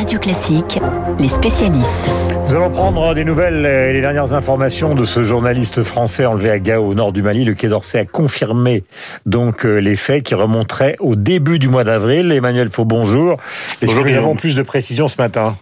Radio Classique, les spécialistes. Nous allons prendre des nouvelles et les dernières informations de ce journaliste français enlevé à Gao, au nord du Mali. Le Quai d'Orsay a confirmé donc euh, les faits qui remonteraient au début du mois d'avril. Emmanuel Faux, bonjour. Est-ce que nous avons plus de précisions ce matin?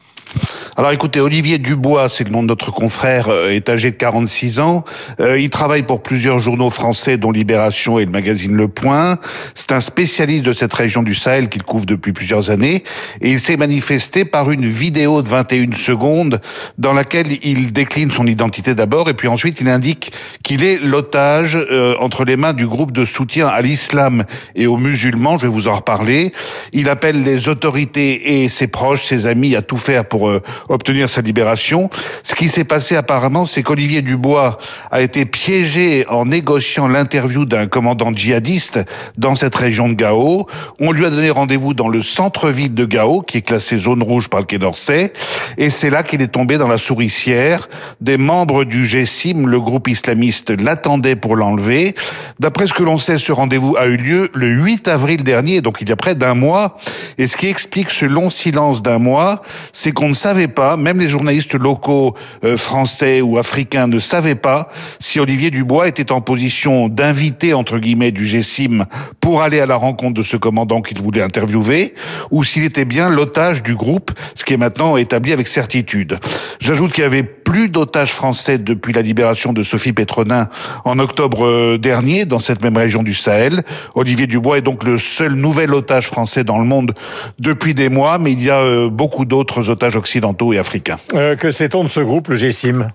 Alors écoutez, Olivier Dubois, c'est le nom de notre confrère, euh, est âgé de 46 ans. Euh, il travaille pour plusieurs journaux français, dont Libération et le magazine Le Point. C'est un spécialiste de cette région du Sahel qu'il couvre depuis plusieurs années. Et il s'est manifesté par une vidéo de 21 secondes dans laquelle il décline son identité d'abord et puis ensuite il indique qu'il est l'otage euh, entre les mains du groupe de soutien à l'islam et aux musulmans. Je vais vous en reparler. Il appelle les autorités et ses proches, ses amis à tout faire pour obtenir sa libération. Ce qui s'est passé apparemment, c'est qu'Olivier Dubois a été piégé en négociant l'interview d'un commandant djihadiste dans cette région de Gao. On lui a donné rendez-vous dans le centre-ville de Gao, qui est classé zone rouge par le Quai d'Orsay, et c'est là qu'il est tombé dans la souricière. Des membres du GSIM, le groupe islamiste, l'attendaient pour l'enlever. D'après ce que l'on sait, ce rendez-vous a eu lieu le 8 avril dernier, donc il y a près d'un mois. Et ce qui explique ce long silence d'un mois, c'est qu'on ne savait pas, même les journalistes locaux euh, français ou africains ne savaient pas si Olivier Dubois était en position d'inviter entre guillemets du GSIM pour aller à la rencontre de ce commandant qu'il voulait interviewer ou s'il était bien l'otage du groupe, ce qui est maintenant établi avec certitude. J'ajoute qu'il y avait plus d'otages français depuis la libération de Sophie Pétronin en octobre euh, dernier dans cette même région du Sahel. Olivier Dubois est donc le seul nouvel otage français dans le monde depuis des mois, mais il y a euh, beaucoup d'autres otages occidentaux et africains. Euh, que sait-on de ce groupe, le GSIM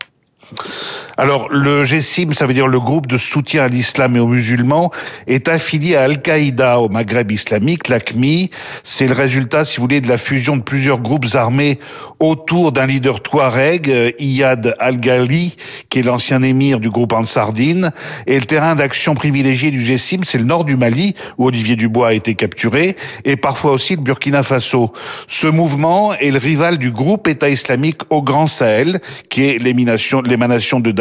alors, le GSIM, ça veut dire le groupe de soutien à l'islam et aux musulmans, est affilié à Al-Qaïda au Maghreb islamique, l'ACMI. C'est le résultat, si vous voulez, de la fusion de plusieurs groupes armés autour d'un leader touareg, euh, Iyad Al-Ghali, qui est l'ancien émir du groupe Ansardine. Et le terrain d'action privilégié du GSIM, c'est le nord du Mali, où Olivier Dubois a été capturé, et parfois aussi le Burkina Faso. Ce mouvement est le rival du groupe État islamique au Grand Sahel, qui est l'émanation de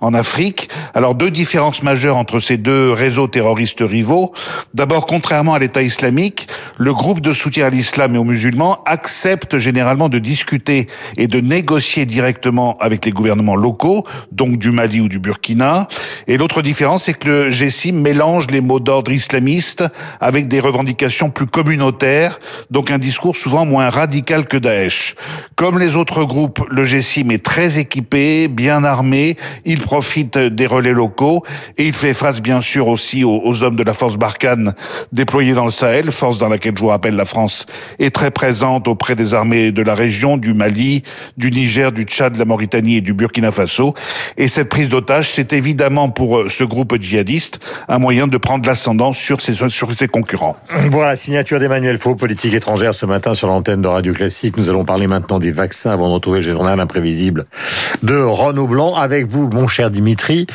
En Afrique. Alors deux différences majeures entre ces deux réseaux terroristes rivaux. D'abord, contrairement à l'État islamique, le groupe de soutien à l'islam et aux musulmans accepte généralement de discuter et de négocier directement avec les gouvernements locaux, donc du Mali ou du Burkina. Et l'autre différence, c'est que le GSIM mélange les mots d'ordre islamistes avec des revendications plus communautaires, donc un discours souvent moins radical que Daesh. Comme les autres groupes, le GSIM est très équipé, bien armé, il profite des relais locaux et il fait face bien sûr aussi aux, hommes de la force Barkhane déployés dans le Sahel, force dans laquelle je vous rappelle la France est très présente auprès des armées de la région, du Mali, du Niger, du Tchad, de la Mauritanie et du Burkina Faso. Et cette prise d'otage, c'est évidemment pour euh, ce groupe djihadiste un moyen de prendre l'ascendant sur ses, sur ses concurrents. Voilà, signature d'Emmanuel Faux, politique étrangère ce matin sur l'antenne de Radio Classique. Nous allons parler maintenant des vaccins avant de le journal imprévisible de Renaud Blanc avec vous, mon cher Dimitri.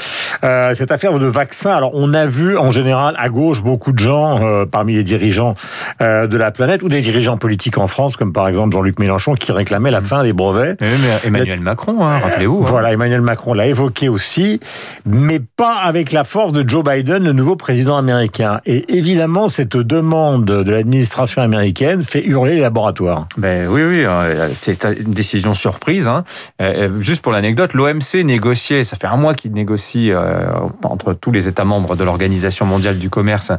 Euh, cette affaire de vaccin, alors on a vu en général à gauche beaucoup de gens euh, parmi les dirigeants euh, de la planète ou des dirigeants politiques en France, comme par exemple Jean-Luc Mélenchon qui réclamait la fin des brevets. mais Emmanuel Macron, hein, rappelez-vous. Hein. Voilà, Emmanuel Macron l'a évoqué aussi, mais pas avec la force de Joe Biden, le nouveau président américain. Et évidemment, cette demande de l'administration américaine fait hurler les laboratoires. Ben oui, oui, c'est une décision surprise. Hein. juste pour l'anecdote, l'OMC négociait, ça fait un mois qu'il négocie entre tous les États membres de l'Organisation mondiale du commerce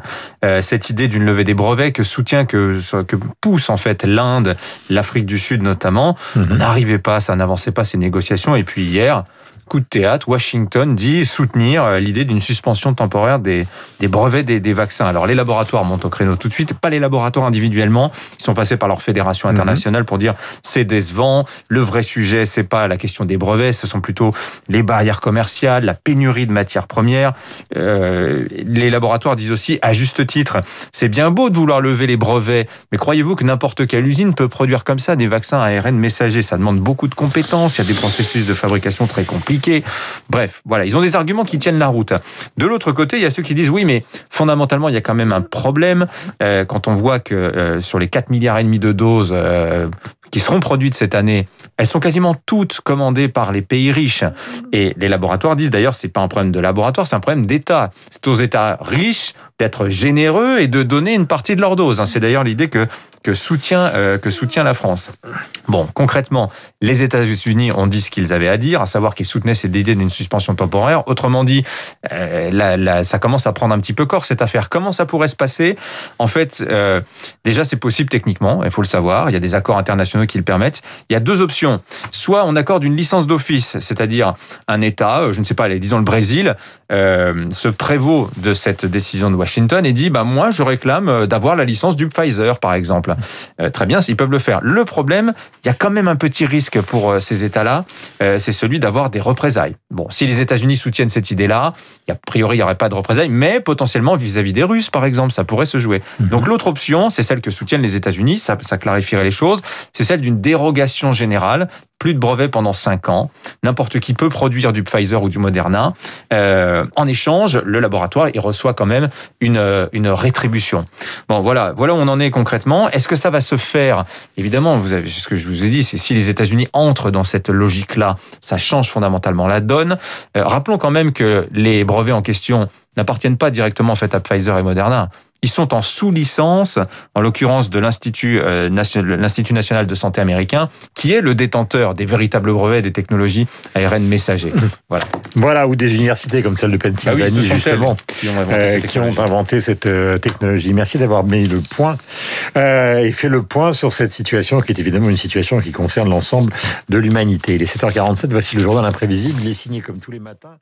euh, cette idée d'une levée des brevets que soutient, que, que pousse en fait l'Inde, l'Afrique du Sud notamment. Mhm. N'arrivait pas, ça n'avançait pas ces négociations. Et puis hier, coup de théâtre, Washington dit soutenir euh, l'idée d'une suspension temporaire des, des brevets des, des, vaccins. Alors les laboratoires montent au créneau tout de suite, pas les laboratoires individuellement, ils sont passés par leur fédération mhm. internationale pour dire c'est décevant, le vrai sujet c'est pas la question des brevets, ce sont plutôt les barrières commerciales, la pénurie de matières premières. Euh, les laboratoires disent aussi, à juste titre, c'est bien beau de vouloir lever les brevets, mais croyez-vous que n'importe quelle usine peut produire comme ça des vaccins ARN messagers? Ça demande beaucoup de compétences, il y a des processus de fabrication très compliqués Bref, voilà, ils ont des arguments qui tiennent la route. De l'autre côté, il y a ceux qui disent oui, mais fondamentalement, il y a quand même un problème euh, quand on voit que euh, sur les 4 milliards et demi de doses euh, qui seront produites cette année, elles sont quasiment toutes commandées par les pays riches. Et les laboratoires disent d'ailleurs, c'est pas un problème de laboratoire, c'est un problème d'État. C'est aux États riches d'être généreux et de donner une partie de leur dose. Hein. C'est d'ailleurs l'idée que soutient, euh, que soutient la France. Bon, concrètement, les États-Unis ont dit ce qu'ils avaient à dire, à savoir qu'ils soutenaient cette idée d'une suspension temporaire. Autrement dit, euh, ça commence à prendre un petit peu corps cette affaire. Comment ça pourrait se passer? En fait, euh, déjà c'est possible techniquement, il faut le savoir. Il y a des accords internationaux qui le permettent. Il y a deux options. Soit on accorde une licence d'office, c'est-à-dire un État, je ne sais pas, disons le Brésil, se prévaut de cette décision de Washington et dit bah moi je réclame euh, d'avoir la licence du Pfizer par exemple. Euh, très bien, ils peuvent le faire. Le problème, il y a quand même un petit risque pour ces États-là, c'est celui d'avoir des représailles. Bon, si les États-Unis soutiennent cette idée-là, a priori il n'y aurait pas de représailles, mais potentiellement vis-à-vis des Russes par exemple, ça pourrait se jouer. Mhm. Donc l'autre option, c'est celle que soutiennent les États-Unis, ça, ça clarifierait les choses, c'est celle d'une dérogation générale plus de brevets pendant 5 ans. N'importe qui peut produire du Pfizer ou du Moderna. Euh, en échange, le laboratoire il reçoit quand même une, euh, une rétribution. Bon, voilà, voilà où on en est concrètement. Est-ce que ça va se faire? Évidemment, vous avez ce que je vous ai dit, c'est si les États-Unis entrent dans cette logique-là, ça change fondamentalement la donne. Euh, rappelons quand même que les brevets en question n'appartiennent pas directement en fait à Pfizer et Moderna. Ils sont en sous-licence, en l'occurrence de l'Institut euh, national de santé américain, qui est le détenteur des véritables brevets des technologies ARN messagers. Voilà. Voilà, ou des universités comme celle de Pennsylvanie, ah justement, qui ont inventé, cette, euh, technologie. Merci d'avoir mis le point euh, et fait le point sur cette situation qui est évidemment une situation qui concerne l'ensemble de l'humanité. Il est 7h47, voici le journal imprévisible. Il est signé comme tous les matins.